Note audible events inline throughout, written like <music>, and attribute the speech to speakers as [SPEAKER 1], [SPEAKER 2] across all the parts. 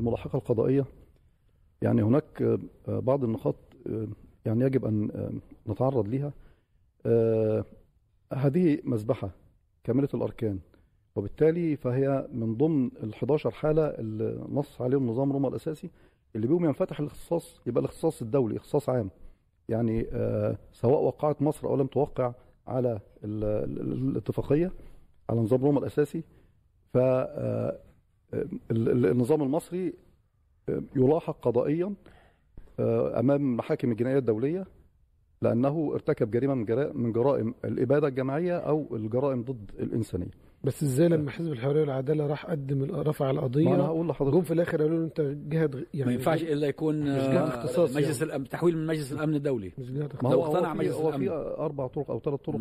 [SPEAKER 1] الملاحقة القضائية يعني هناك آه، بعض النقاط آه، يعني يجب آه، نتعرض لها آه، هذه مذبحة كاملة الأركان وبالتالي فهي من ضمن ال 11 حالة اللي نص عليهم نظام روما الأساسي اللي بيهم ينفتح الاختصاص يبقى الاختصاص الدولي اختصاص عام. يعني آه، سواء وقعت مصر أو لم توقع على ال- ال- الاتفاقية على نظام روما الأساسي ف آه، النظام المصري آه، يلاحق قضائيا آه، أمام محاكم الجنائية الدولية لأنه ارتكب جريمة من من جرائم الإبادة الجماعية أو الجرائم ضد الإنسانية.
[SPEAKER 2] بس إزاي لما حزب الحرية والعدالة راح قدم رفع
[SPEAKER 1] ما أنا
[SPEAKER 2] القضية
[SPEAKER 1] هقول لحضرتك
[SPEAKER 2] جم في الآخر قالوا له أنت جهه يعني
[SPEAKER 3] ما ينفعش إلا يكون
[SPEAKER 2] مش جهة
[SPEAKER 3] آه،
[SPEAKER 2] اختصاص
[SPEAKER 3] مجلس
[SPEAKER 2] يعني.
[SPEAKER 3] الأمن تحويل من مجلس الأمن الدولي
[SPEAKER 2] مش جهه
[SPEAKER 1] ما
[SPEAKER 3] لو اقتنع
[SPEAKER 1] في
[SPEAKER 3] مجلس
[SPEAKER 1] هو في. أربع طرق أو ثلاث طرق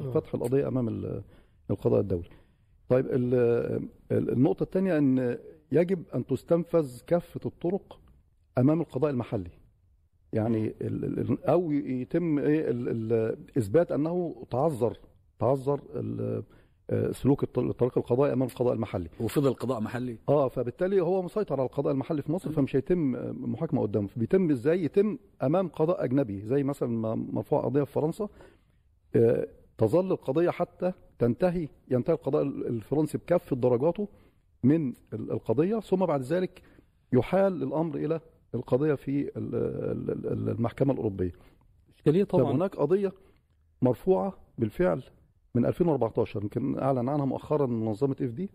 [SPEAKER 1] لفتح القضية أمام ال- القضاء الدولي. طيب ال- ال- النقطة الثانية إن يجب أن تستنفذ كافة الطرق أمام القضاء المحلي. يعني أو يتم ال- إثبات أنه تعذر تعذر آه، سلوك الط- الطريق القضائي أمام القضاء المحلي.
[SPEAKER 3] وفضل قضاء محلي.
[SPEAKER 1] آه فبالتالي هو مسيطر على القضاء المحلي في مصر فمش هيتم محاكمة قدامه. بيتم إزاي؟ يتم أمام قضاء أجنبي زي مثلا مرفوع قضية في فرنسا. آه، تظل القضية حتى تنتهي ينتهي القضاء الفرنسي بكافه درجاته من ال- القضية ثم بعد ذلك يحال الأمر إلى القضية في ال- ال- ال- المحكمة الأوروبية.
[SPEAKER 4] إشكالية
[SPEAKER 1] طبعا. هناك قضية مرفوعة بالفعل من 2014 يمكن أعلن عنها مؤخرا منظمة إف دي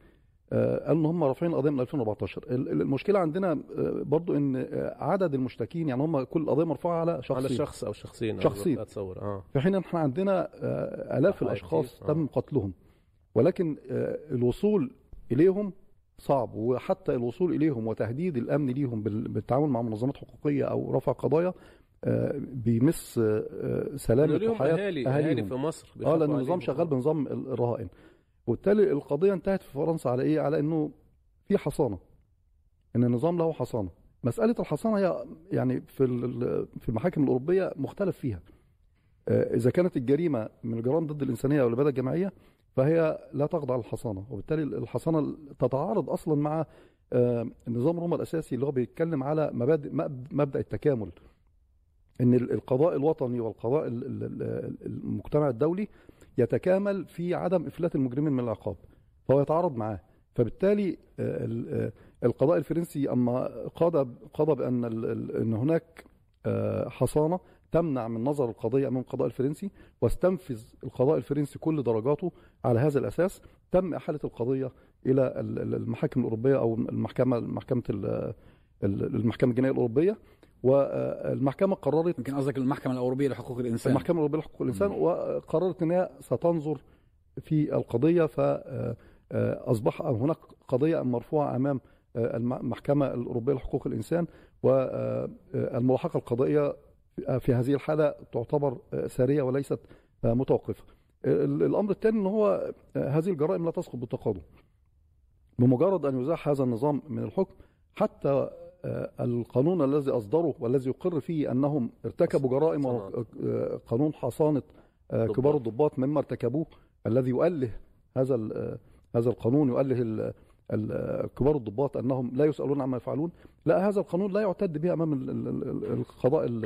[SPEAKER 1] قالوا إن هم رافعين قضيه من 2014 ال- ال- المشكلة عندنا آه، برضو إن آه، عدد المشتكين يعني هم كل قضية مرفوعة على
[SPEAKER 5] على
[SPEAKER 1] شخصين
[SPEAKER 5] شخص أو شخصين
[SPEAKER 1] شخصين.
[SPEAKER 5] أتصور آه
[SPEAKER 1] في حين إحنا عندنا آه، آلاف
[SPEAKER 5] الأشخاص. آه.
[SPEAKER 1] تم قتلهم ولكن آه، الوصول إليهم صعب وحتى الوصول إليهم وتهديد الأمن ليهم بال- بالتعامل مع منظمات حقوقية أو رفع قضايا آه، بيمس آه، آه،
[SPEAKER 5] سلامة
[SPEAKER 1] وحياه
[SPEAKER 5] أهالي أهالي
[SPEAKER 1] أهاليهم
[SPEAKER 5] في مصر آه
[SPEAKER 1] لأن النظام. شغال بنظام ال- الرهائن وبالتالي القضية انتهت في فرنسا على إيه؟ على إنه في حصانة إن النظام له حصانة. مسألة الحصانة هي يعني في في المحاكم الأوروبية مختلف فيها. آه، إذا كانت الجريمة من الجرائم ضد الإنسانية أو الاباده الجماعية فهي لا تخضع للحصانة. وبالتالي الحصانة تتعارض أصلا مع آه، النظام روما الأساسي اللي هو بيتكلم على مبادئ مب- مبدأ التكامل. إن ال- القضاء الوطني والقضاء ال- ال- ال- المجتمع الدولي يتكامل في عدم إفلات المجرمين من العقاب فهو يتعارض معاه. فبالتالي آه، آه، القضاء الفرنسي أما قضى قضى ال- إن هناك آه، حصانة تمنع من نظر القضية أمام القضاء الفرنسي واستنفذ القضاء الفرنسي كل درجاته على هذا الأساس تم إحالة القضية إلى ال- ال- المحاكم الأوروبية أو المحكمة محكمة ال- ال- المحكمة الجنائية الأوروبية. والمحكمة قررت
[SPEAKER 3] يمكن قصدك المحكمة الأوروبية لحقوق الإنسان
[SPEAKER 1] المحكمة الأوروبية لحقوق الإنسان وقررت إن هي ستنظر في القضية فاصبح هناك قضية مرفوعة أمام آه، الم- المحكمة الأوروبية لحقوق الإنسان والملاحقه القضائية في هذه الحالة تعتبر آه، ساريه وليست آه، متوقفة. ال- الأمر الثاني إن هو آه، هذه الجرائم لا تسقط بالتقادم. بمجرد أن يزاح هذا النظام من الحكم حتى آه، القانون الذي أصدره والذي يقر فيه أنهم ارتكبوا جرائم. آه، قانون حصانة آه،
[SPEAKER 5] ضباط.
[SPEAKER 1] كبار الضباط مما ارتكبوه الذي يؤله هذا ال- آه، هذا القانون يؤله آه، كبار الضباط أنهم لا يسألون عما يفعلون. لا هذا القانون لا يعتد به امام ال- ال- ال- القضاء ال-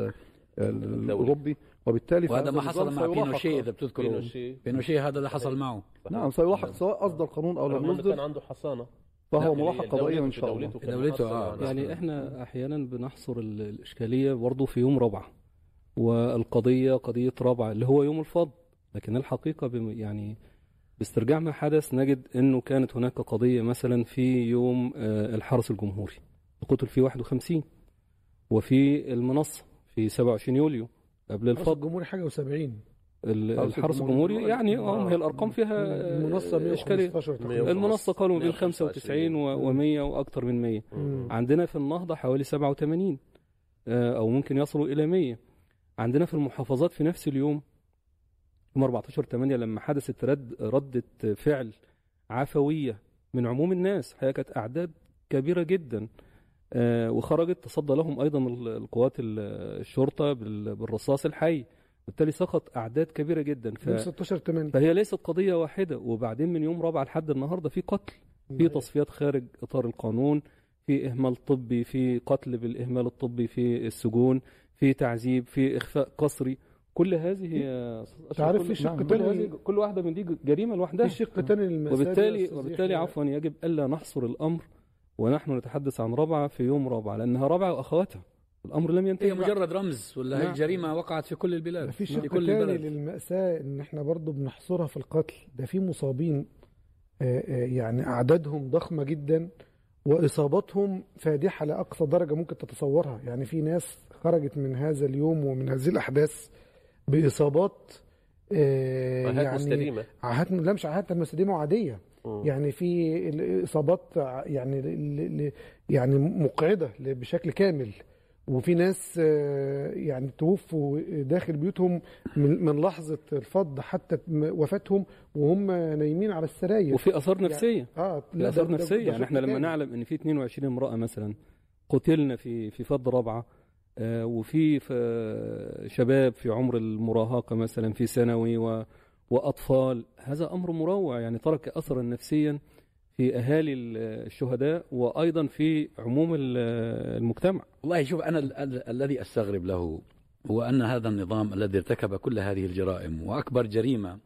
[SPEAKER 1] ال- الأوروبي. وبالتالي
[SPEAKER 3] وهذا
[SPEAKER 1] فهذا
[SPEAKER 3] ما حصل مع بينوشيه إذا بتذكروا.
[SPEAKER 5] بينوشي.
[SPEAKER 3] بينوشيه هذا اللي حصل معه.
[SPEAKER 1] نعم سيلاحق سواء أصدر قانون أو لم
[SPEAKER 5] إنه كان
[SPEAKER 1] يصدر
[SPEAKER 5] عنده حصانة.
[SPEAKER 1] فهو ملاحق قضائيا
[SPEAKER 5] إن
[SPEAKER 1] شاء الله
[SPEAKER 5] دولته
[SPEAKER 3] آه.
[SPEAKER 5] على
[SPEAKER 4] يعني. إحنا أحيانا بنحصر ال- الإشكالية برضه في يوم رابعة والقضية قضية رابعة اللي هو يوم الفض لكن الحقيقة بم- يعني باسترجاع ما حدث نجد إنه كانت هناك قضية مثلا في يوم آه، الحرس الجمهوري قتل فيه 51 وفي المنصة في 27 يوليو قبل
[SPEAKER 2] الفضل
[SPEAKER 4] الفض
[SPEAKER 2] الجمهوري حاجة و70
[SPEAKER 4] ال-
[SPEAKER 1] الحرس الجمهوري
[SPEAKER 4] يعني آه هي الأرقام فيها آه،
[SPEAKER 2] المنصه
[SPEAKER 4] إشكالية.
[SPEAKER 2] 115 تقريبا
[SPEAKER 5] 115.
[SPEAKER 4] المنصه قالوا ما بين
[SPEAKER 5] 125
[SPEAKER 4] 95 و100 وأكثر من 100
[SPEAKER 2] مم.
[SPEAKER 4] عندنا في النهضة حوالي 87 آه، أو ممكن يصلوا إلى 100 عندنا في المحافظات في نفس اليوم يوم 14 8 لما حدثت رد ردة فعل عفوية من عموم الناس حقيقة كانت أعداد كبيرة جدا آه، وخرجت تصدى لهم أيضا ال- القوات ال- الشرطة بال- بالرصاص الحي. بالتالي سقط أعداد كبيرة جدا. ف...
[SPEAKER 2] من 16 8
[SPEAKER 4] فهي ليست قضية واحدة وبعدين من يوم رابعة لحد النهاردة في قتل في تصفيات خارج إطار القانون في إهمال طبي في قتل بالإهمال الطبي في السجون في تعذيب في إخفاء قسري. كل هذه
[SPEAKER 2] تعرف
[SPEAKER 4] كل-
[SPEAKER 2] في شق
[SPEAKER 4] كل
[SPEAKER 2] تاني-
[SPEAKER 4] هذه كل واحدة من دي جريمة لوحدها.
[SPEAKER 2] في شق تاني
[SPEAKER 4] وبالتالي وبالتالي. عفوا يجب ألا نحصر الأمر ونحن نتحدث عن رابعة في يوم رابعة لأنها رابعة واخواتها الأمر لم ينتهي
[SPEAKER 3] هي مجرد رمز ولا هي
[SPEAKER 4] نعم.
[SPEAKER 3] الجريمه وقعت في كل البلاد؟
[SPEAKER 2] في شق
[SPEAKER 3] كل
[SPEAKER 2] تاني للمأساة إن إحنا برضو بنحصرها في القتل. ده في مصابين آه، آه، يعني أعدادهم ضخمة جدا وإصاباتهم فادحة لأقصى درجة ممكن تتصورها. يعني في ناس خرجت من هذا اليوم ومن هذه الأحداث بإصابات آه،
[SPEAKER 5] عاهات
[SPEAKER 2] يعني
[SPEAKER 5] مستديمة.
[SPEAKER 2] عاهات لا مش عاهات مستديمة وعادية.
[SPEAKER 5] مم.
[SPEAKER 2] يعني في الإصابات يعني ل- ل- يعني مقعدة بشكل كامل. وفي ناس آه، يعني توفوا داخل بيوتهم من لحظة الفض حتى وفاتهم وهم نايمين على السراير.
[SPEAKER 4] وفي آثار نفسية.
[SPEAKER 2] آه
[SPEAKER 4] في
[SPEAKER 2] لا،
[SPEAKER 4] آثار
[SPEAKER 2] ده-
[SPEAKER 4] نفسية.
[SPEAKER 2] ده
[SPEAKER 4] يعني إحنا لما. نعلم إن في 22 امرأة مثلا قتلنا في في فض رابعه آه، وفي شباب في عمر المراهقة مثلا في ثانوي وأطفال هذا أمر مروع. يعني ترك اثرا نفسيا في أهالي ال- الشهداء وأيضا في عموم ال- المجتمع
[SPEAKER 3] والله شوف أنا ال- ال- الذي أستغرب له هو أن هذا النظام الذي ارتكب كل هذه الجرائم وأكبر جريمة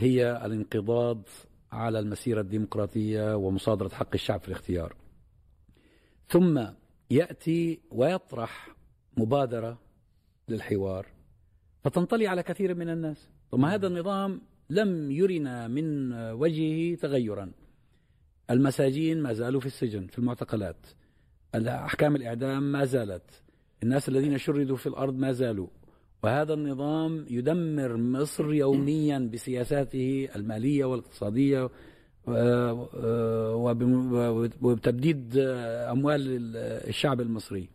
[SPEAKER 3] هي الانقضاض على المسيرة الديمقراطية ومصادرة حق الشعب في الاختيار. ثم يأتي ويطرح مبادرة للحوار فتنطلي على كثير من الناس، ثم هذا النظام لم يرنا من وجهه تغيرا. المساجين ما زالوا في السجن في المعتقلات. احكام الإعدام ما زالت. الناس الذين شردوا في الأرض ما زالوا. وهذا النظام يدمر مصر يوميا بسياساته آه، وبم- وبتبديد آه، أموال ال- الشعب المصري.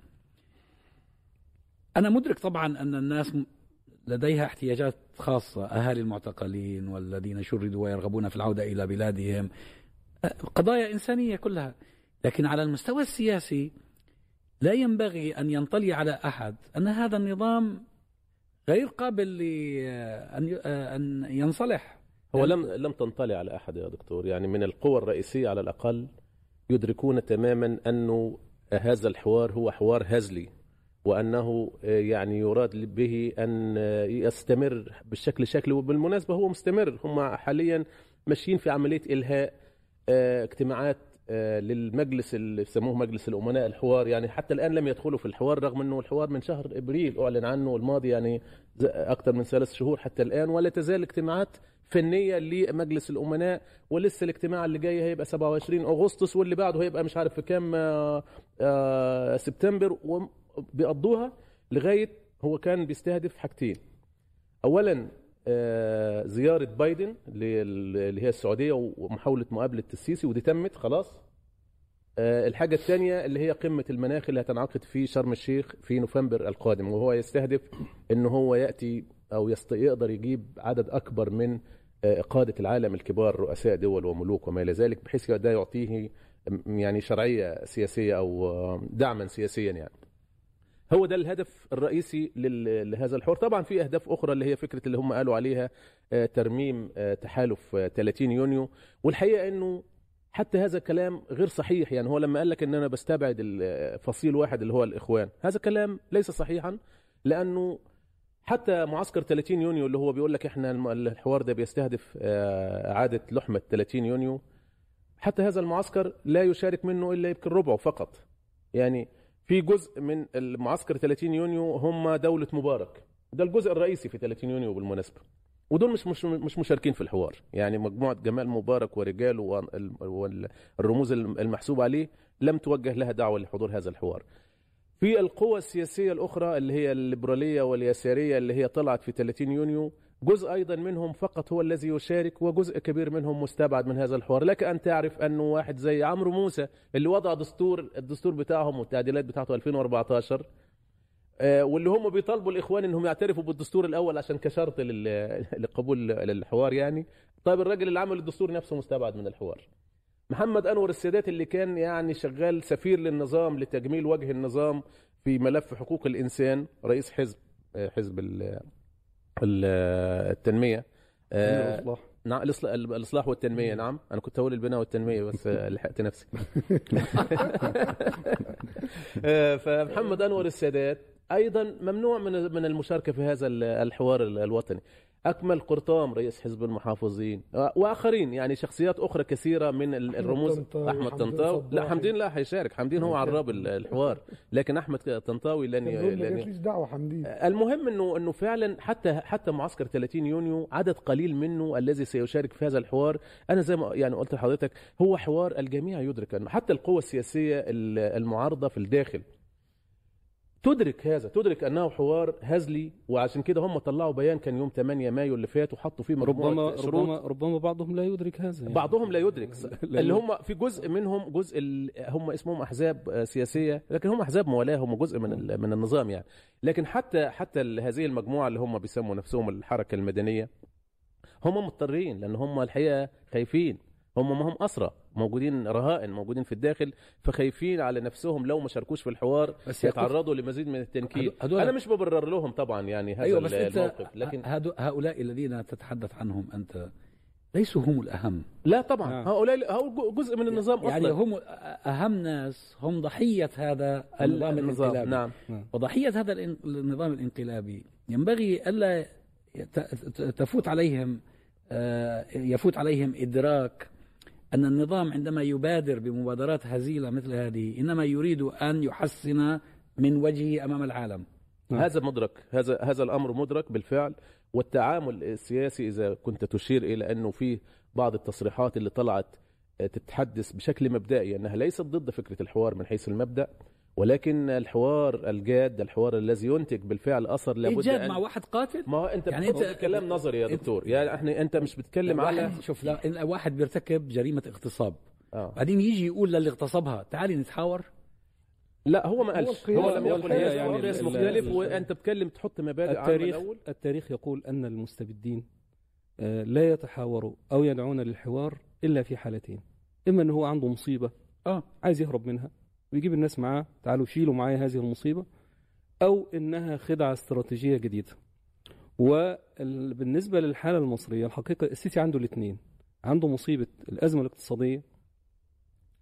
[SPEAKER 3] أنا مدرك طبعا أن الناس لديها احتياجات خاصة أهالي المعتقلين والذين شردوا ويرغبون في العودة إلى بلادهم. قضايا إنسانية كلها. لكن على المستوى السياسي لا ينبغي أن ينطلي على أحد أن هذا النظام غير قابل لأن أن ينصلح.
[SPEAKER 5] هو لم لم تنطلي على أحد يا دكتور. يعني من القوى الرئيسية على الأقل يدركون تماما انه هذا الحوار هو حوار هزلي وأنه يعني يراد به أن يستمر بالشكل شكل. وبالمناسبة هو مستمر. هم حاليا ماشيين في عملية إلهاء اجتماعات آه، للمجلس اللي يسموه مجلس الأمناء الحوار يعني حتى الآن لم يدخلوا في الحوار رغم إنه الحوار من شهر إبريل أعلن عنه الماضي يعني أكثر من ثلاث شهور حتى الآن ولا تزال اجتماعات فنية لمجلس الأمناء ولسه الاجتماع اللي جاي هيبقى 27 أغسطس واللي بعده هيبقى مش عارف في كام آه، آه، سبتمبر وبيقضوها لغاية هو كان بيستهدف حاجتين. اولا آه، زيارة بايدن لل- اللي هي السعودية ومحاولة مقابلة السيسي ودي تمت خلاص آه، الحاجة الثانية اللي هي قمة المناخ اللي هتنعقد في شرم الشيخ في نوفمبر القادم وهو يستهدف إن هو يأتي أو. يقدر يجيب عدد أكبر من آه، قادة العالم الكبار رؤساء دول وملوك وما إلى ذلك بحيث ده يعطيه يعني شرعية سياسية أو آه، دعما سياسيا يعني هو ده الهدف الرئيسي لهذا الحوار. طبعا في أهداف أخرى اللي هي فكرة اللي هم قالوا عليها آه، ترميم آه، تحالف آه، 30 يونيو. والحقيقة إنه حتى هذا كلام غير صحيح. يعني هو لما قال لك إن أنا بستبعد فصيل واحد اللي هو الإخوان هذا كلام ليس صحيحا لأنه حتى معسكر 30 يونيو اللي هو بيقول لك إحنا الحوار ده بيستهدف آه، اعاده لحمة 30 يونيو حتى هذا المعسكر لا يشارك منه إلا يمكن ربعه فقط. يعني في جزء من المعسكر 30 يونيو هم دولة مبارك. ده الجزء الرئيسي في 30 يونيو بالمناسبة. ودول مش مش مش مشاركين في الحوار. يعني مجموعة جمال مبارك ورجاله وال- والرموز المحسوب عليه لم توجه لها دعوة لحضور هذا الحوار. في القوى السياسية الأخرى اللي هي الليبرالية واليسارية اللي هي طلعت في 30 يونيو جزء أيضا منهم فقط هو الذي يشارك وجزء كبير منهم مستبعد من هذا الحوار. لك أن تعرف أنه واحد زي عمرو موسى اللي وضع دستور الدستور بتاعهم والتعديلات بتاعته 2014 آه، واللي هم بيطالبوا الإخوان إنهم يعترفوا بالدستور الأول عشان كشرط لل- للقبول للحوار يعني. طيب الراجل اللي عمل الدستور نفسه مستبعد من الحوار. محمد أنور السادات اللي كان يعني شغال سفير للنظام لتجميل وجه النظام في ملف حقوق الإنسان رئيس حزب آه، حزب التنمية. آه،
[SPEAKER 1] الإصلاح.
[SPEAKER 5] نعم الإصلاح والتنمية نعم. أنا كنت أقول البناء والتنمية بس آه، <laughs> لحقت نفسي. <laughs> آه، فمحمد أنور السادات أيضا ممنوع من من المشاركة في هذا ال- الحوار ال- الوطني. أكمل قرطام رئيس حزب المحافظين. وآخرين يعني شخصيات أخرى كثيرة من ال- الرموز.
[SPEAKER 2] حمدين
[SPEAKER 5] طنطاوي. لا. حمدين لا هيشارك حمدين هو عراب ال- الحوار. لكن أحمد طنطاوي لن لن
[SPEAKER 2] دعوة حمدين.
[SPEAKER 5] المهم انه إنه فعلا حتى حتى معسكر 30 يونيو عدد قليل منه الذي سيشارك في هذا الحوار. أنا زي ما يعني قلت لحضرتك هو حوار الجميع يدرك أنه حتى القوى السياسية ال- المعارضة في الداخل تدرك هذا تدرك أنه حوار هزلي وعشان كده هم طلعوا بيان كان يوم 8 مايو اللي فات وحطوا فيه
[SPEAKER 4] ربما
[SPEAKER 5] مجموعه شروط
[SPEAKER 4] ربما ربما بعضهم لا يدرك هذا يعني.
[SPEAKER 5] بعضهم لا يدرك <laughs> اللي. هم في جزء منهم جزء هم اسمهم أحزاب آه، سياسية لكن هم أحزاب موالاه هم جزء من من النظام يعني لكن حتى حتى هذه المجموعة اللي هم بيسموا نفسهم الحركة المدنية هم مضطرين لأن هم الحقيقة خايفين هم ما هم أسرى موجودين رهائن موجودين في الداخل فخايفين على نفسهم لو ما شاركوش في الحوار
[SPEAKER 3] بس
[SPEAKER 5] يتعرضوا لمزيد من التنكيل
[SPEAKER 3] هدول- هدول-
[SPEAKER 5] أنا مش ببرر لهم طبعا يعني هذا
[SPEAKER 3] أيوه بس أنت
[SPEAKER 5] الموقف لكن
[SPEAKER 3] هدو- هؤلاء الذين تتحدث عنهم أنت ليسوا هم الأهم.
[SPEAKER 5] لا طبعا
[SPEAKER 4] نعم.
[SPEAKER 5] هؤلاء هؤلاء جزء من النظام
[SPEAKER 3] يعني
[SPEAKER 5] أصلا.
[SPEAKER 3] هم أهم ناس هم ضحية هذا النظام الانقلابي.
[SPEAKER 5] نعم.
[SPEAKER 3] وضحية هذا النظام الإنقلابي. ينبغي ألا تفوت عليهم آه، يفوت عليهم إدراك أن النظام عندما يبادر بمبادرات هزيلة مثل هذه إنما يريد أن يحسن من وجهه أمام العالم.
[SPEAKER 4] نعم.
[SPEAKER 5] هذا مدرك. هذا هذا الأمر مدرك بالفعل. والتعامل السياسي إذا كنت تشير إلى أنه في بعض التصريحات اللي طلعت تتحدث بشكل مبدئي أنها ليست ضد فكرة الحوار من حيث المبدأ ولكن الحوار الجاد الحوار الذي ينتج بالفعل أثر لابد
[SPEAKER 3] إيجاد
[SPEAKER 5] أن
[SPEAKER 3] مع واحد قاتل؟
[SPEAKER 5] ما هو أنت
[SPEAKER 3] يعني
[SPEAKER 5] إنت كلام نظري يا دكتور. يعني إحنا أنت مش بتتكلم على
[SPEAKER 3] شوف لا إن واحد بيرتكب جريمة اغتصاب
[SPEAKER 5] آه.
[SPEAKER 3] بعدين يجي يقول للي اغتصبها تعالي نتحاور؟
[SPEAKER 5] لا هو ما قالش.
[SPEAKER 2] القياس-
[SPEAKER 5] هو لم
[SPEAKER 4] هو
[SPEAKER 5] يقل هذا.
[SPEAKER 4] يعني
[SPEAKER 5] قياس مختلف. وأنت بتتكلم تحط مبادئ
[SPEAKER 4] التاريخ
[SPEAKER 5] الأول.
[SPEAKER 4] التاريخ يقول أن المستبدين آه، لا يتحاوروا أو يدعون للحوار إلا في حالتين. إما ان هو عنده مصيبة
[SPEAKER 3] آه.
[SPEAKER 4] عايز يهرب منها. ويجيب الناس معاه تعالوا شيلوا معايا هذه المصيبة أو إنها خدعة استراتيجية جديدة وبالنسبة للحالة المصرية الحقيقة السيسي عنده الاثنين عنده مصيبة الأزمة الاقتصادية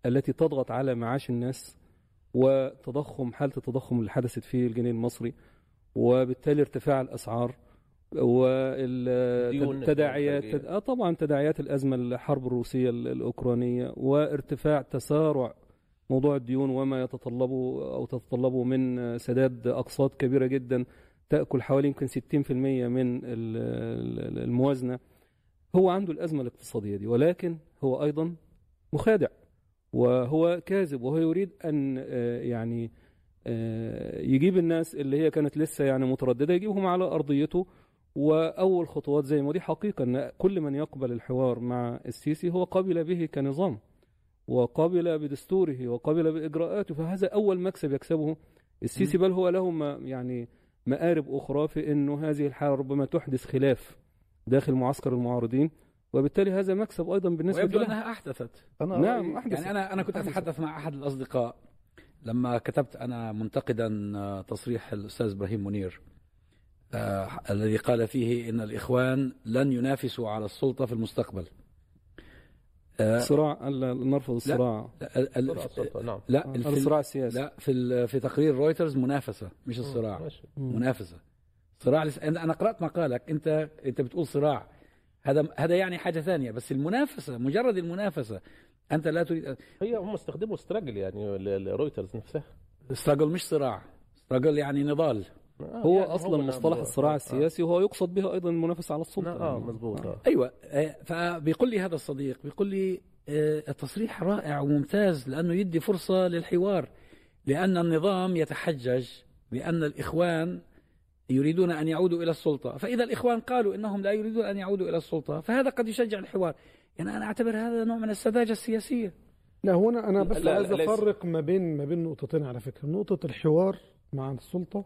[SPEAKER 4] التي تضغط على معاش الناس وتضخم حالة التضخم اللي حدثت في الجنيه المصري وبالتالي ارتفاع الأسعار
[SPEAKER 5] ديون
[SPEAKER 4] والتداعيات
[SPEAKER 5] الخارجية.
[SPEAKER 4] آه طبعا تداعيات الأزمة الحرب الروسية ال- الأوكرانية وارتفاع تسارع موضوع الديون وما يتطلبه أو تتطلبه من سداد أقساط كبيرة جدا تأكل حوالي يمكن 60% من ال- ال- الموازنة. هو عنده الأزمة الاقتصادية دي ولكن هو أيضا مخادع وهو كاذب وهو يريد أن آه، يعني آه، يجيب الناس اللي هي كانت لسه يعني مترددة يجيبهم على أرضيته. وأول خطوات زي ما دي حقيقة إن كل من يقبل الحوار مع السيسي هو قبل به كنظام. وقبل بدستوره وقبل بإجراءاته فهذا أول مكسب يكسبه السيسي. بل هو له ما يعني مآرب أخرى في انه هذه الحالة ربما تحدث خلاف داخل معسكر المعارضين وبالتالي هذا مكسب أيضا بالنسبة
[SPEAKER 3] ويبدو
[SPEAKER 4] له
[SPEAKER 3] أنها أحدثت.
[SPEAKER 1] أنا
[SPEAKER 4] نعم احدث
[SPEAKER 3] يعني أنا أنا كنت أتحدث مع أحد الأصدقاء لما كتبت أنا منتقدا آه، تصريح الأستاذ إبراهيم منير آه الذي قال فيه إن الإخوان لن ينافسوا على السلطة في المستقبل.
[SPEAKER 4] صراع ألا نرفض الصراع.
[SPEAKER 3] ال- ال-
[SPEAKER 5] السلطة، نعم.
[SPEAKER 3] لا
[SPEAKER 4] آه، الصراع السياسي
[SPEAKER 3] لا في ال- في تقرير رويترز منافسة مش الصراع.
[SPEAKER 5] ماشي.
[SPEAKER 3] منافسة. صراع لس... أنا أنا قرأت مقالك انت أنت بتقول صراع. هذا هذا يعني حاجة ثانية بس المنافسة مجرد المنافسة. أنت لا تريد
[SPEAKER 5] هي هم استخدموا استراجل يعني لرويترز نفسها.
[SPEAKER 3] ستراجل مش صراع. ستراجل يعني نضال.
[SPEAKER 4] هو
[SPEAKER 5] يعني
[SPEAKER 4] أصلا
[SPEAKER 5] نعم،
[SPEAKER 4] مصطلح
[SPEAKER 5] هو-
[SPEAKER 4] الصراع
[SPEAKER 5] آه.
[SPEAKER 4] السياسي وهو يقصد به أيضا المنافسه على السلطة
[SPEAKER 5] آه
[SPEAKER 4] يعني.
[SPEAKER 5] مضبوط آه
[SPEAKER 3] أيوه آه، فبيقول لي هذا الصديق بيقول لي آه، التصريح رائع وممتاز لأنه يدي فرصة للحوار لأن النظام يتحجج بأن الإخوان يريدون أن يعودوا إلى السلطة فإذا الإخوان قالوا إنهم لا يريدون أن يعودوا إلى السلطة فهذا قد يشجع الحوار يعني أنا أعتبر هذا نوع من السذاجة السياسية
[SPEAKER 2] لا هو أنا أنا بس عايز. أفرق ما بين ما بين نقطتين على فكرة نقطة الحوار مع السلطة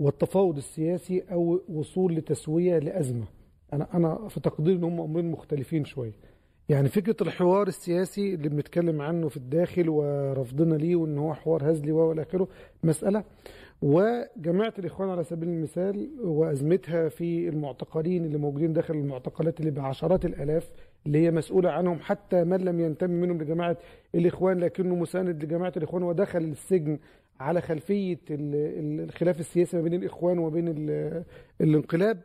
[SPEAKER 2] والتفاوض السياسي أو وصول لتسوية لأزمة. أنا أنا في تقديري إن هم أمرين مختلفين شوية. يعني فكرة الحوار السياسي اللي بنتكلم عنه في الداخل ورفضنا ليه وإن هو حوار هزلي والى آخره مسألة. وجماعة الإخوان على سبيل المثال وأزمتها في المعتقلين اللي موجودين داخل المعتقلات اللي بعشرات الآلاف اللي هي مسؤولة عنهم حتى من لم ينتمي منهم لجماعة الإخوان لكنه مساند لجماعة الإخوان ودخل السجن على خلفية ال- ال- الخلاف السياسي ما بين الإخوان وبين ال- الانقلاب.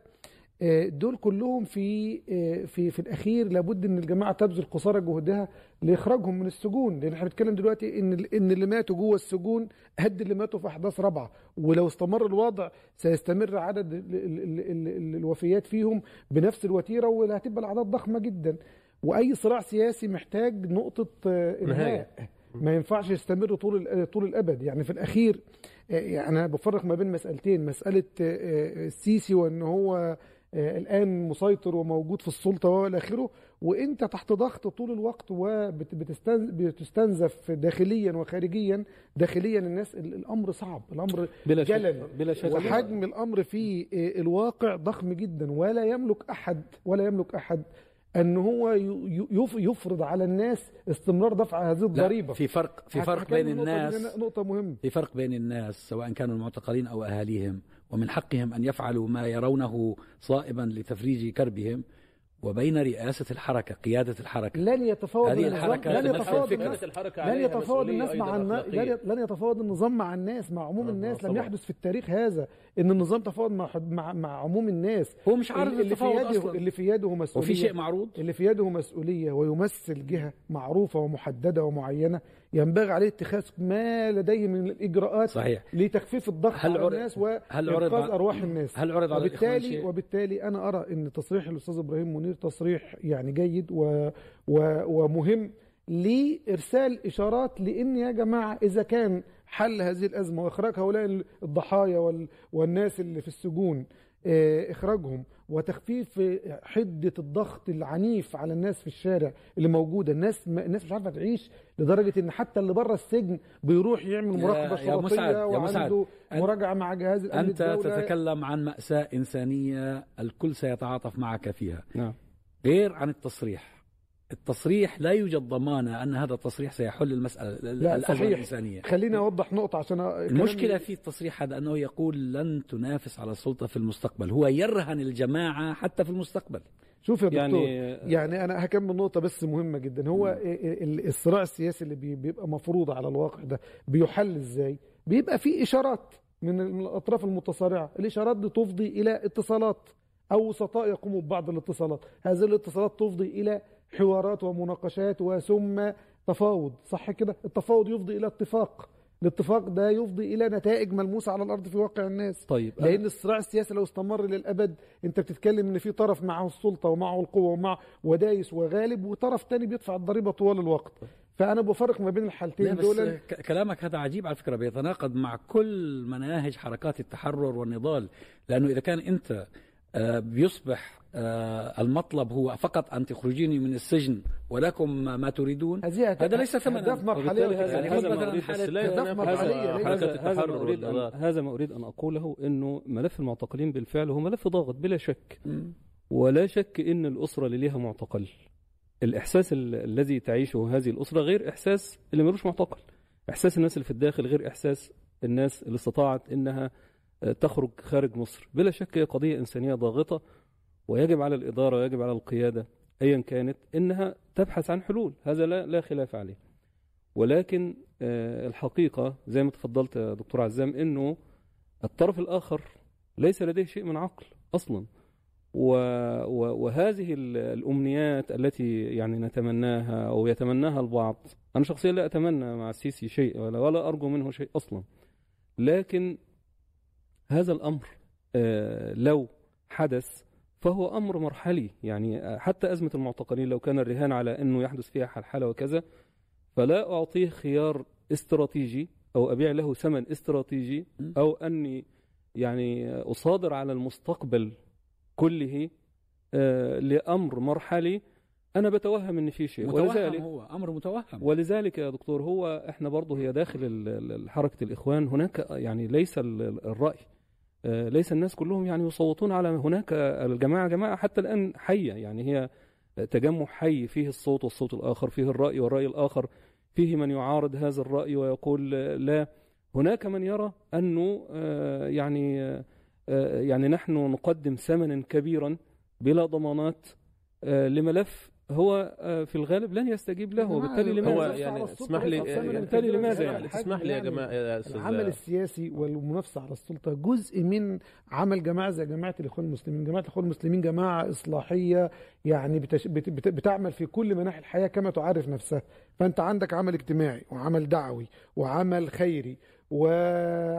[SPEAKER 2] آه، دول كلهم في آه، في في الأخير لابد إن الجماعة تبذل قصارى جهدها لإخراجهم من السجون. لأن إحنا بنتكلم دلوقتي إن إن اللي ماتوا جوه السجون قد اللي ماتوا في أحداث رابعة. ولو استمر الوضع سيستمر عدد ال ال ال ال ال الوفيات فيهم بنفس الوتيرة وهتبقى الأعداد ضخمة جدا. وأي صراع سياسي محتاج نقطة آه، إنهاء. ما ينفعش يستمر طول طول الأبد. يعني في الأخير آه، يعني أنا بفرق ما بين مسألتين. مسألة آه، آه، السيسي وإن هو الآن مسيطر وموجود في السلطة وإلى آخره وإنت تحت ضغط طول الوقت وبتستنزف داخليا وخارجيا. داخليا الناس ال- الأمر صعب. الأمر
[SPEAKER 4] بلا
[SPEAKER 2] جلل.
[SPEAKER 4] بلا شك.
[SPEAKER 2] وحجم الأمر في الواقع ضخم جدا. ولا يملك أحد ولا يملك أحد أن هو يفرض على الناس استمرار دفع هذه الضريبة.
[SPEAKER 3] في فرق في فرق بين الناس
[SPEAKER 2] نقطة مهمة.
[SPEAKER 3] في فرق بين الناس سواء كانوا المعتقلين أو أهاليهم ومن حقهم أن يفعلوا ما يرونه صائبا لتفريج كربهم وبين رئاسة الحركة قيادة الحركة.
[SPEAKER 2] لن يتفاوض
[SPEAKER 3] هذه الحركة
[SPEAKER 2] لن يتفاوض الناس
[SPEAKER 5] الحركة
[SPEAKER 2] لن يتفاوض
[SPEAKER 5] مسؤولية
[SPEAKER 2] الناس مع الناس. لن يتفاوض النظام مع الناس مع عموم الناس. لم. يحدث في التاريخ هذا إن النظام تفاوض مع مع مع عموم الناس.
[SPEAKER 3] هو مش عارف
[SPEAKER 2] اللي في يده اللي في يده مسؤولية.
[SPEAKER 3] وفي شيء معروض؟
[SPEAKER 2] اللي في يده مسؤولية ويمثل جهة معروفة ومحددة ومعينة. ينبغي عليه اتخاذ ما لديه من الإجراءات
[SPEAKER 3] صحيح.
[SPEAKER 2] لتخفيف الضغط
[SPEAKER 3] هل
[SPEAKER 2] على الناس وانقاذ أرواح الناس.
[SPEAKER 3] هل عرض على
[SPEAKER 2] وبالتالي
[SPEAKER 3] شيء؟
[SPEAKER 2] وبالتالي أنا أرى إن تصريح الأستاذ إبراهيم منير تصريح يعني جيد و و ومهم لإرسال إشارات لإن يا جماعة إذا كان حل هذه الأزمة وإخراج هؤلاء الضحايا وال والناس اللي في السجون إخراجهم وتخفيف آه، حدة الضغط العنيف على الناس في الشارع اللي موجودة الناس ما الناس مش عارفة تعيش لدرجة إن حتى اللي بره السجن بيروح يعمل مراقبة
[SPEAKER 3] يا مسعد،
[SPEAKER 2] شرطيه
[SPEAKER 3] يا مسعد.
[SPEAKER 2] وعنده مراجعة مع جهاز الأمن
[SPEAKER 3] أنت
[SPEAKER 2] الدولة.
[SPEAKER 3] تتكلم عن مأساة إنسانية الكل سيتعاطف معك فيها
[SPEAKER 4] نعم
[SPEAKER 3] غير عن التصريح التصريح لا يوجد ضمانة أن هذا التصريح سيحل المسألة ال-
[SPEAKER 2] لا،
[SPEAKER 3] الازمه
[SPEAKER 2] صحيح.
[SPEAKER 3] الانسانيه
[SPEAKER 2] خليني أوضح نقطة عشان كلامي-
[SPEAKER 3] في التصريح هذا أنه يقول لن تنافس على السلطة في المستقبل هو يرهن الجماعة حتى في المستقبل.
[SPEAKER 2] شوف يا دكتور
[SPEAKER 4] يعني
[SPEAKER 2] يعني أنا هكمل نقطة بس مهمة جدا هو ال- الصراع السياسي اللي بي- بيبقى مفروض على الواقع ده بيحل إزاي؟ بيبقى في إشارات من الأطراف المتصارعة الإشارات دي تفضي إلى اتصالات أو وسطاء يقوموا ببعض الاتصالات هذه الاتصالات تفضي إلى حوارات ومناقشات وثم تفاوض صح كده؟ التفاوض يفضي إلى اتفاق. الاتفاق ده يفضي إلى نتائج ملموسة على الأرض في واقع الناس.
[SPEAKER 4] طيب
[SPEAKER 2] لأن الصراع السياسي لو استمر للأبد أنت بتتكلم إن في طرف معه السلطة ومعه القوة ومعه ودايس وغالب وطرف تاني بيدفع الضريبة طوال الوقت. فأنا بفرق ما بين الحالتين دول.
[SPEAKER 3] كلامك هذا عجيب على فكرة بيتناقض مع كل مناهج حركات التحرر والنضال. لأنه إذا كان أنت آه، بيصبح المطلب هو فقط أن تخرجيني من السجن ولكم ما تريدون؟ هذا ليس ثمنا. يعني
[SPEAKER 4] هذا أريد
[SPEAKER 2] أهداف
[SPEAKER 5] ينافس
[SPEAKER 2] مرحلية،
[SPEAKER 4] هذا هذا ما اريد أن
[SPEAKER 5] والنضال
[SPEAKER 4] هذا ما اريد أن أقوله إنه ملف المعتقلين بالفعل هو ملف ضاغط بلا شك. ولا شك إن الأسرة اللي ليها معتقل. الإحساس ال- الذي تعيشه هذه الأسرة غير إحساس اللي ملوش معتقل. إحساس الناس اللي في الداخل غير إحساس الناس اللي استطاعت إنها آه، تخرج خارج مصر. بلا شك هي قضية إنسانية ضاغطة ويجب على الإدارة ويجب على القيادة ايا كانت إنها تبحث عن حلول. هذا لا لا خلاف عليه. ولكن آه، الحقيقة زي ما تفضلت يا دكتور عزام إنه الطرف الآخر ليس لديه شيء من عقل. و... وهذه ال- الأمنيات التي يعني نتمناها أو يتمناها البعض أنا شخصيا لا أتمنى مع السيسي شيء ولا, ولا أرجو منه شيء أصلا. لكن هذا الأمر آه، لو حدث فهو أمر مرحلي. يعني آه، حتى أزمة المعتقلين لو كان الرهان على إنه يحدث فيها حلحلة وكذا فلا أعطيه خيار استراتيجي أو أبيع له ثمن استراتيجي. أو أني يعني أصادر على المستقبل كله آه، لأمر مرحلي أنا بتوهم إن في شيء.
[SPEAKER 3] متوهم
[SPEAKER 4] ولذلك
[SPEAKER 3] هو أمر متوهم.
[SPEAKER 4] ولذلك يا دكتور هو إحنا برضه هي داخل حركة الإخوان. هناك يعني ليس ال- ال- الرأي. ليس الناس كلهم يعني يصوتون على هناك الجماعة جماعة حتى الآن حية يعني هي تجمع حي فيه الصوت والصوت الآخر فيه الرأي والرأي الآخر فيه من يعارض هذا الرأي ويقول لا. هناك من يرى أنه آه، يعني آه، آه، يعني نحن نقدم ثمنا كبيرا بلا ضمانات آه، لملف هو آه، في الغالب لن يستجيب له وبالتالي
[SPEAKER 5] هو
[SPEAKER 4] لماذا؟
[SPEAKER 2] بس
[SPEAKER 5] يعني
[SPEAKER 2] السلطة
[SPEAKER 5] اسمح لي
[SPEAKER 2] بس الثمن
[SPEAKER 4] بالتالي
[SPEAKER 2] الكبير
[SPEAKER 4] لماذا يعني؟
[SPEAKER 5] اسمح لي يا
[SPEAKER 2] يعني
[SPEAKER 5] جماعة يا أستاذ
[SPEAKER 2] العمل السياسي والمنافسة على السلطة جزء من عمل جماعة زي جماعة الإخوان المسلمين، جماعة الإخوان المسلمين جماعة إصلاحية يعني بتش... بت... بت... بتعمل في كل مناحي الحياة كما تعرف نفسها، فأنت عندك عمل اجتماعي وعمل دعوي وعمل خيري و...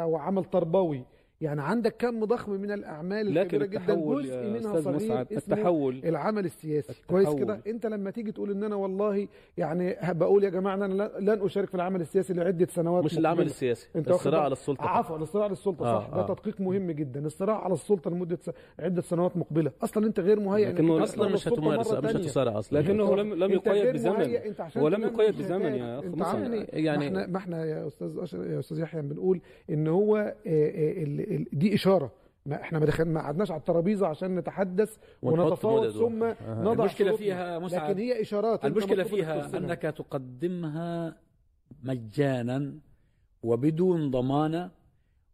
[SPEAKER 2] وعمل تربوي، يعني عندك كم ضخم من الأعمال
[SPEAKER 4] لكن
[SPEAKER 2] الكبيرة جدا جزء
[SPEAKER 4] يا
[SPEAKER 2] منها
[SPEAKER 4] أستاذ
[SPEAKER 2] صغير
[SPEAKER 4] مسعد
[SPEAKER 2] اسمه
[SPEAKER 4] التحول
[SPEAKER 2] العمل السياسي
[SPEAKER 4] التحول.
[SPEAKER 2] كويس كده أنت لما تيجي تقول إن أنا والله يعني بقول يا جماعة أنا لن أشارك في العمل السياسي لعدة سنوات
[SPEAKER 5] مش العمل
[SPEAKER 2] مقبلة.
[SPEAKER 5] السياسي
[SPEAKER 2] أنت
[SPEAKER 5] الصراع؟ على السلطة
[SPEAKER 2] عفوا الصراع على السلطة
[SPEAKER 5] آه،
[SPEAKER 2] صح ده
[SPEAKER 5] آه.
[SPEAKER 2] تدقيق مهم جدا الصراع على السلطة لمدة س... عدة سنوات مقبلة أصلا أنت غير مهيئ
[SPEAKER 4] لكنه
[SPEAKER 5] أصلا
[SPEAKER 2] عن
[SPEAKER 5] مش هتمارس مش. هتصارع أصلا
[SPEAKER 4] لكنه لم لم يقيد بزمن
[SPEAKER 2] مهيئ، أنت عشان
[SPEAKER 4] هو لم
[SPEAKER 2] تنمي
[SPEAKER 4] يقيد بزمن. يا مصعب.
[SPEAKER 2] يعني ما إحنا ما إحنا يا أستاذ. يا أستاذ يحيى بنقول إن هو آه، آه،. دي إشارة ما إحنا ما دخل ما قعدناش على الترابيزة عشان نتحدث ونتفاوض ثم
[SPEAKER 5] أها.
[SPEAKER 2] نضع شروطنا.
[SPEAKER 3] فيها مسعد
[SPEAKER 2] لكن هي إشارات انك
[SPEAKER 3] فيها. أنك تقدمها مجانا وبدون ضمانة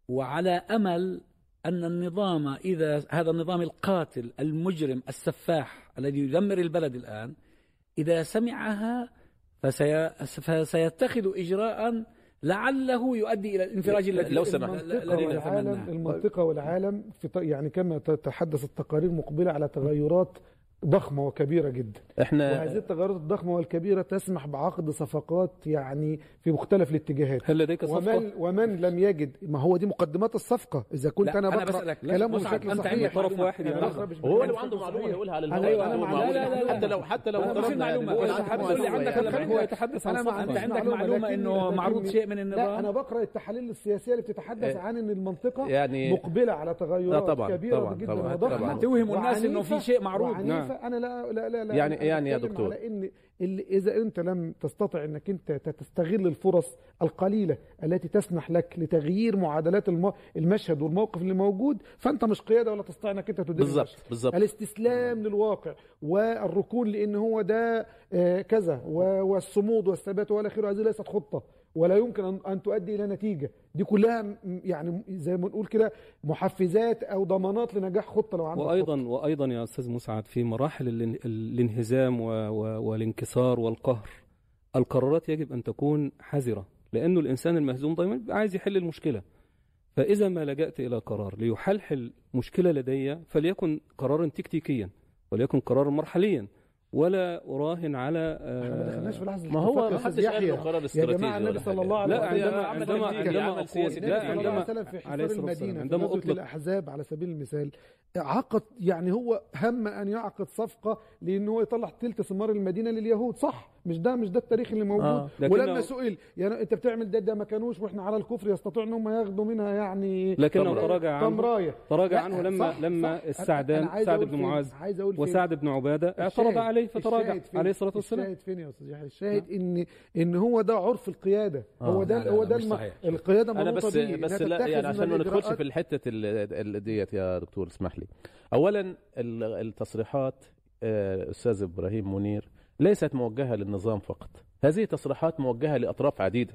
[SPEAKER 3] وعلى أمل أن النظام إذا هذا النظام القاتل المجرم السفاح الذي يدمر البلد الآن إذا سمعها فسي... فسيتخذ إجراء لعله يؤدي إلى الانفراج الذي
[SPEAKER 5] لو سمحت.
[SPEAKER 2] المنطقة
[SPEAKER 3] الذي
[SPEAKER 2] والعالم المنطقة والعالم في يعني كما تتحدث التقارير مقبلة على تغيرات ضخمة وكبيرة جدا
[SPEAKER 5] إحنا
[SPEAKER 2] وهذه التغيرات الضخمة والكبيرة تسمح بعقد صفقات يعني في مختلف الاتجاهات
[SPEAKER 4] هل لديك صفقة؟
[SPEAKER 2] ومن ومن لم يجد ما هو دي مقدمات الصفقة إذا كنت
[SPEAKER 3] لا،
[SPEAKER 2] أنا بقرأ
[SPEAKER 3] لا،
[SPEAKER 2] كلامه بشكل صحيح
[SPEAKER 3] عندك
[SPEAKER 4] طرف واحد يعني.
[SPEAKER 5] هو لو عنده
[SPEAKER 2] صحيح.
[SPEAKER 5] يقولها على الهواء
[SPEAKER 2] أنا معلومة-
[SPEAKER 5] معقول.
[SPEAKER 2] لا، لا، لا،
[SPEAKER 5] حتى لو حتى لو افترضنا
[SPEAKER 3] معلومة. عندك
[SPEAKER 4] هو يتحدث عن.
[SPEAKER 3] أنت عندك معلومة إنه معروض شيء من
[SPEAKER 2] لا
[SPEAKER 3] النظام
[SPEAKER 2] أنا بقرأ التحاليل السياسية اللي بتتحدث
[SPEAKER 5] إيه.
[SPEAKER 2] عن أن المنطقة
[SPEAKER 5] يعني
[SPEAKER 2] مقبلة على تغيرات
[SPEAKER 5] لا
[SPEAKER 2] كبيرة جدا
[SPEAKER 5] طبعاً،
[SPEAKER 2] وضخمة.
[SPEAKER 3] توهم الناس إنه في شيء معروض.
[SPEAKER 2] أنا لا لا لا, لا
[SPEAKER 5] يعني- يعني يا دكتور.
[SPEAKER 2] على إن اللي إذا أنت لم تستطع أنك أنت تستغل الفرص القليلة التي تسمح لك لتغيير معادلات الم- المشهد والموقف اللي موجود فأنت مش قيادة ولا تستطيع أنك أنت تدير
[SPEAKER 5] بالضبط
[SPEAKER 2] المشهد.
[SPEAKER 5] بالضبط
[SPEAKER 2] الاستسلام للواقع والركون لأن هو ده آه، كذا والصمود والثبات والى آخره هذه ليست خطة ولا يمكن ان أن تؤدي إلى نتيجة. دي كلها يعني زي ما نقول كده محفزات أو ضمانات لنجاح خطة لو عندك
[SPEAKER 4] وأيضا وأيضا يا أستاذ مسعد في مراحل الإن- الانهزام والانكسار والقهر القرارات يجب أن تكون حذرة لأنه الإنسان المهزوم دايما عايز يحل المشكلة. فإذا ما لجأت إلى قرار ليحلحل مشكلة لدي فليكن قرارا تكتيكيا وليكن قرارا مرحليا. ولا أراهن على
[SPEAKER 2] إحنا ما دخلناش في لحظة
[SPEAKER 5] ما هو
[SPEAKER 2] يا
[SPEAKER 5] ما حدش قال
[SPEAKER 2] يحيى.
[SPEAKER 5] له قرار
[SPEAKER 2] يا
[SPEAKER 5] استراتيجي
[SPEAKER 2] جماعة النبي صلى. الله عليه
[SPEAKER 4] لا
[SPEAKER 2] وسلم
[SPEAKER 4] عندما عندما
[SPEAKER 5] عمل
[SPEAKER 4] عندما
[SPEAKER 5] عمل
[SPEAKER 4] أقول
[SPEAKER 5] سياسي
[SPEAKER 4] لا عندما
[SPEAKER 2] في حصار. المدينة
[SPEAKER 4] عندما
[SPEAKER 2] عندما
[SPEAKER 4] أطلق-
[SPEAKER 2] الأحزاب على سبيل المثال عقد يعني هو هم أن يعقد صفقة لأن هو يطلع تلت ثمار المدينة لليهود صح مش ده مش ده التاريخ اللي موجود
[SPEAKER 5] آه.
[SPEAKER 2] ولما سئل يعني انت بتعمل ده ده ما كانوش وإحنا على الكفر يستطيعوا ان هم ياخدوا منها يعني
[SPEAKER 4] لكنه. تراجع عنه تراجع عنه لما
[SPEAKER 2] صح،
[SPEAKER 4] لما
[SPEAKER 2] صح.
[SPEAKER 4] السعدان سعد بن؟ معاذ؟ وسعد بن عبادة اعترض عليه فتراجع؟ عليه الصلاة والسلام
[SPEAKER 2] الشاهد فين يا أستاذ يحيى الشاهد إن إن هو ده عرف القيادة هو
[SPEAKER 5] آه.
[SPEAKER 2] ده هو ده الم...
[SPEAKER 3] صحيح.
[SPEAKER 5] القيادة
[SPEAKER 2] أنا
[SPEAKER 5] بس بس لا يعني عشان ما ندخلش في الحتة ال- ال- ديت يا دكتور اسمح لي اولا ال- التصريحات آه، أستاذ إبراهيم منير ليست موجهة للنظام فقط. هذه تصريحات موجهة لأطراف عديدة.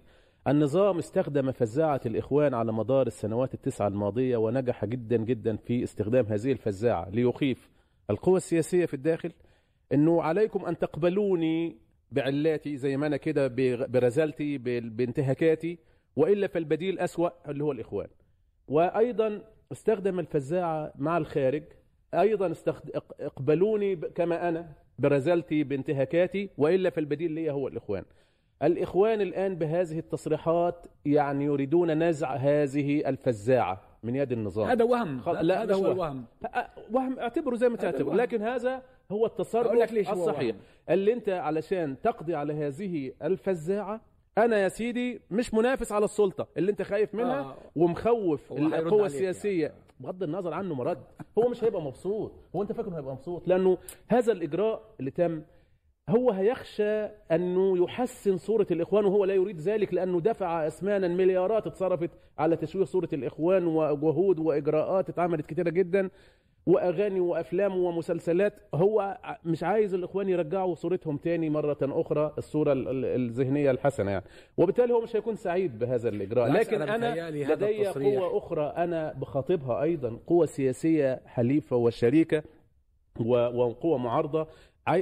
[SPEAKER 5] النظام استخدم فزاعة الإخوان على مدار السنوات التسعة الماضية ونجح جدا جدا في استخدام هذه الفزاعة ليخيف القوى السياسية في الداخل. أنه عليكم أن تقبلوني بعلاتي زي ما أنا كده برزالتي بانتهاكاتي وإلا فالبديل أسوأ اللي هو الإخوان. وأيضا استخدم الفزاعة مع الخارج. أيضا استخد... إق- إقبلوني كما أنا. برزالتي بانتهاكاتي وإلا فالبديل لي هو الإخوان الإخوان الآن بهذه التصريحات يعني يريدون نزع هذه الفزاعة من يد النظام
[SPEAKER 3] هذا وهم
[SPEAKER 5] خل-
[SPEAKER 3] لا هذا هو
[SPEAKER 5] وهم. وهم اعتبره زي ما
[SPEAKER 3] هذا
[SPEAKER 5] تعتبر
[SPEAKER 3] وهم.
[SPEAKER 5] لكن هذا هو التصرف
[SPEAKER 3] أقول لك ليش هو
[SPEAKER 5] الصحيح
[SPEAKER 3] وهم.
[SPEAKER 5] اللي أنت علشان تقضي على هذه الفزاعة أنا يا سيدي مش منافس على السلطة اللي أنت خايف منها
[SPEAKER 3] آه.
[SPEAKER 5] ومخوف
[SPEAKER 3] هو
[SPEAKER 5] القوى
[SPEAKER 3] عليك
[SPEAKER 5] السياسية
[SPEAKER 3] يعني.
[SPEAKER 5] بغض النظر عنه مرد. هو مش هيبقى مبسوط. هو انت فاكر انه هيبقى مبسوط؟ لأنه هذا الإجراء اللي تم هو هيخشى أنه يحسن صورة الإخوان وهو لا يريد ذلك لأنه دفع اثمانا مليارات اتصرفت على تشويه صورة الإخوان وجهود وإجراءات اتعملت كتيرة جدا. وأغاني وأفلام ومسلسلات هو مش عايز الإخوان يرجعوا صورتهم تاني مرة أخرى الصورة ال- ال- الذهنية الحسنة يعني. وبالتالي هو مش هيكون سعيد بهذا
[SPEAKER 3] الإجراء.
[SPEAKER 5] لكن
[SPEAKER 3] أنا
[SPEAKER 5] لدي قوة أخرى أنا بخاطبها أيضا قوة سياسية حليفة وشريكة وقوة معارضة.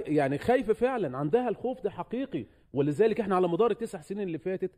[SPEAKER 5] يعني خايفة فعلا عندها الخوف ده حقيقي. ولذلك إحنا على مدار التسع سنين اللي فاتت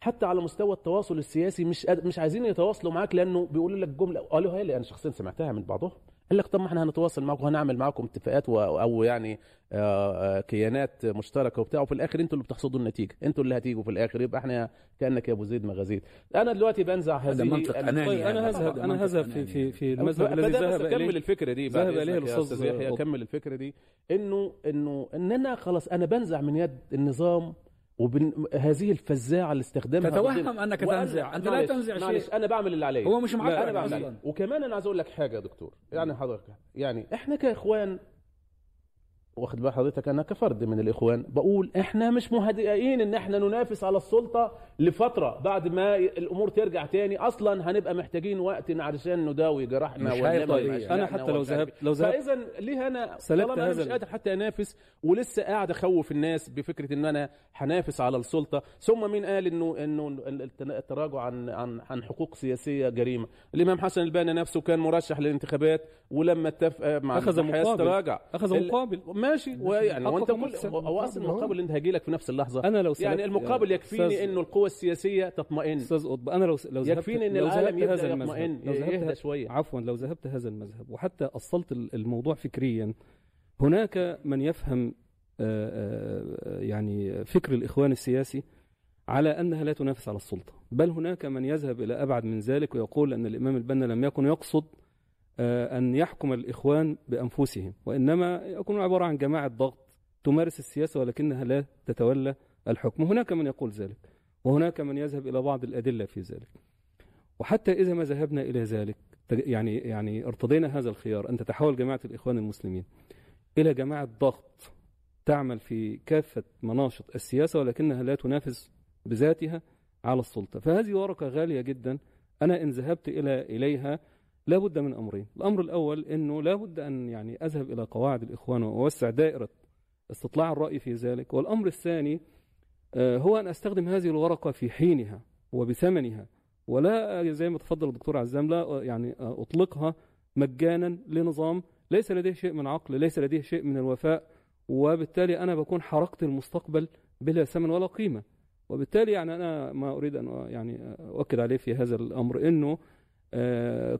[SPEAKER 5] حتى على مستوى التواصل السياسي مش مش عايزين يتواصلوا معاك لأنه بيقولوا لك جملة. قالوها لي أنا شخصيا سمعتها من بعضهم. قال لك طب ما إحنا هنتواصل معاكم وهنعمل معاكم اتفاقات و- أو يعني آه، آه، كيانات مشتركة وبتاع وفي الآخر أنتوا اللي بتحصدوا النتيجة. أنتوا اللي هتيجوا في الآخر يبقى إحنا كأنك يا أبو زيد ما غزيت أنا دلوقتي بنزع
[SPEAKER 3] هذا
[SPEAKER 5] هذه
[SPEAKER 3] منطق يعني.
[SPEAKER 4] أنا هذهب
[SPEAKER 3] هذا أنا
[SPEAKER 4] هذهب في
[SPEAKER 3] أناني.
[SPEAKER 4] في في المذهب الذي ذهب
[SPEAKER 5] أكمل
[SPEAKER 4] اليه
[SPEAKER 5] الفكرة دي
[SPEAKER 4] ذهب الأستاذ
[SPEAKER 5] أستاذ يحيى. أكمل الفكرة دي. انه إنه إن أنا خلاص أنا بنزع من يد النظام وهذه الفزاعة اللي استخدامها
[SPEAKER 3] تتوهم
[SPEAKER 5] وأنا-
[SPEAKER 3] تنزع. أنت لا
[SPEAKER 5] معلش-
[SPEAKER 3] تنزع شيء.
[SPEAKER 5] معلش أنا بعمل اللي عليا
[SPEAKER 3] هو مش معاك أنا
[SPEAKER 5] بعمل. وكمان أنا عايز أقول لك حاجة يا دكتور يعني حضرتك يعني إحنا كإخوان واخد بال حضرتك أنا كفرد من الإخوان بقول إحنا مش مهدئين إن إحنا ننافس على السلطة لفترة بعد ما الأمور ترجع تاني. أصلا هنبقى محتاجين وقت علشان نداوي جراحنا
[SPEAKER 3] مش.
[SPEAKER 5] مشاكلنا
[SPEAKER 4] أنا حتى لو ذهبت- لو ذهبت-
[SPEAKER 5] فاذا ليه
[SPEAKER 4] أنا؟
[SPEAKER 5] طالما
[SPEAKER 4] أنا
[SPEAKER 5] مش قادر حتى أنافس ولسه قاعد أخوف الناس بفكرة إن أنا هنافس على السلطة. ثم مين قال انه إنه التراجع عن عن عن حقوق سياسية جريمة؟ الإمام حسن البنا نفسه كان مرشح للانتخابات ولما اتفق مع الحياة
[SPEAKER 4] مقابل.
[SPEAKER 5] تراجع. أخذ
[SPEAKER 4] مقابل.
[SPEAKER 5] ماشي. ويعني
[SPEAKER 2] حقق
[SPEAKER 5] وأنت كل. هو هو
[SPEAKER 2] أصلا.
[SPEAKER 5] المقابل اللي هيجي لك في نفس اللحظة.
[SPEAKER 4] أنا لو
[SPEAKER 5] يعني المقابل يكفيني إنه القوى السياسية تطمئن.
[SPEAKER 4] أستاذ قطب أنا لو لو ذهبت
[SPEAKER 5] يكفيني إن
[SPEAKER 4] لو
[SPEAKER 5] العالم
[SPEAKER 4] هذا المذهب
[SPEAKER 5] يطمئن. يهدى شوية.
[SPEAKER 4] عفوا لو ذهبت هذا المذهب وحتى أصلت ال- الموضوع فكريا هناك من يفهم آه، آه، يعني فكر الإخوان السياسي على أنها لا تنافس على السلطة. بل هناك من يذهب إلى أبعد من ذلك ويقول أن الإمام البنا لم يكن يقصد أن يحكم الإخوان بأنفسهم. وإنما يكون عبارة عن جماعة ضغط تمارس السياسة ولكنها لا تتولى الحكم. هناك من يقول ذلك وهناك من يذهب إلى بعض الأدلة في ذلك. وحتى إذا ما ذهبنا إلى ذلك يعني يعني ارتضينا هذا الخيار أن تتحول جماعة الإخوان المسلمين إلى جماعة ضغط تعمل في كافة مناشط السياسة ولكنها لا تنافس بذاتها على السلطة. فهذه ورقة غالية جدا. أنا إن ذهبت إلى إليها لا بد من أمرين. الأمر الأول أنه لا بد أن يعني أذهب إلى قواعد الإخوان وأوسع دائرة استطلاع الرأي في ذلك. والأمر الثاني آه، هو أن أستخدم هذه الورقة في حينها وبثمنها ولا زي ما تفضل الدكتور عزام لا يعني أطلقها مجانا لنظام ليس لديه شيء من عقل ليس لديه شيء من الوفاء وبالتالي أنا بكون حرقت المستقبل بلا ثمن ولا قيمة. وبالتالي يعني أنا ما أريد أن يعني أؤكد عليه في هذا الأمر أنه آه،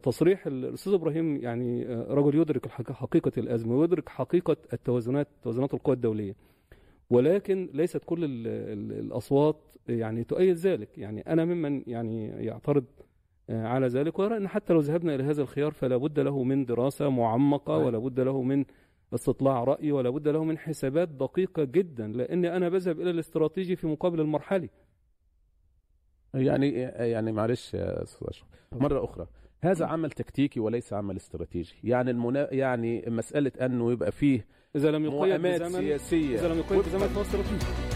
[SPEAKER 4] تصريح الأستاذ إبراهيم يعني آه، رجل يدرك حقيقة الأزمة ويدرك حقيقة التوازنات توازنات القوى الدولية. ولكن ليست كل ال ال الأصوات يعني تؤيد ذلك. يعني أنا ممن يعني يعترض آه، على ذلك ويرى أن حتى لو ذهبنا إلى هذا الخيار فلا بد له من دراسة معمقة
[SPEAKER 5] صحيح.
[SPEAKER 4] ولا بد له من استطلاع رأي ولا بد له من حسابات دقيقة جدا. لأن أنا بذهب إلى الاستراتيجي في مقابل المرحلي
[SPEAKER 5] يعني يعني معلش يا أستاذ أشرف. مرة أخرى هذا عمل تكتيكي وليس عمل استراتيجي. يعني المنا... يعني مسألة أنه يبقى فيه
[SPEAKER 4] إذا لم يقيد بزمن
[SPEAKER 5] سياسية.
[SPEAKER 4] إذا لم يقيد بزمن فهو استراتيجي.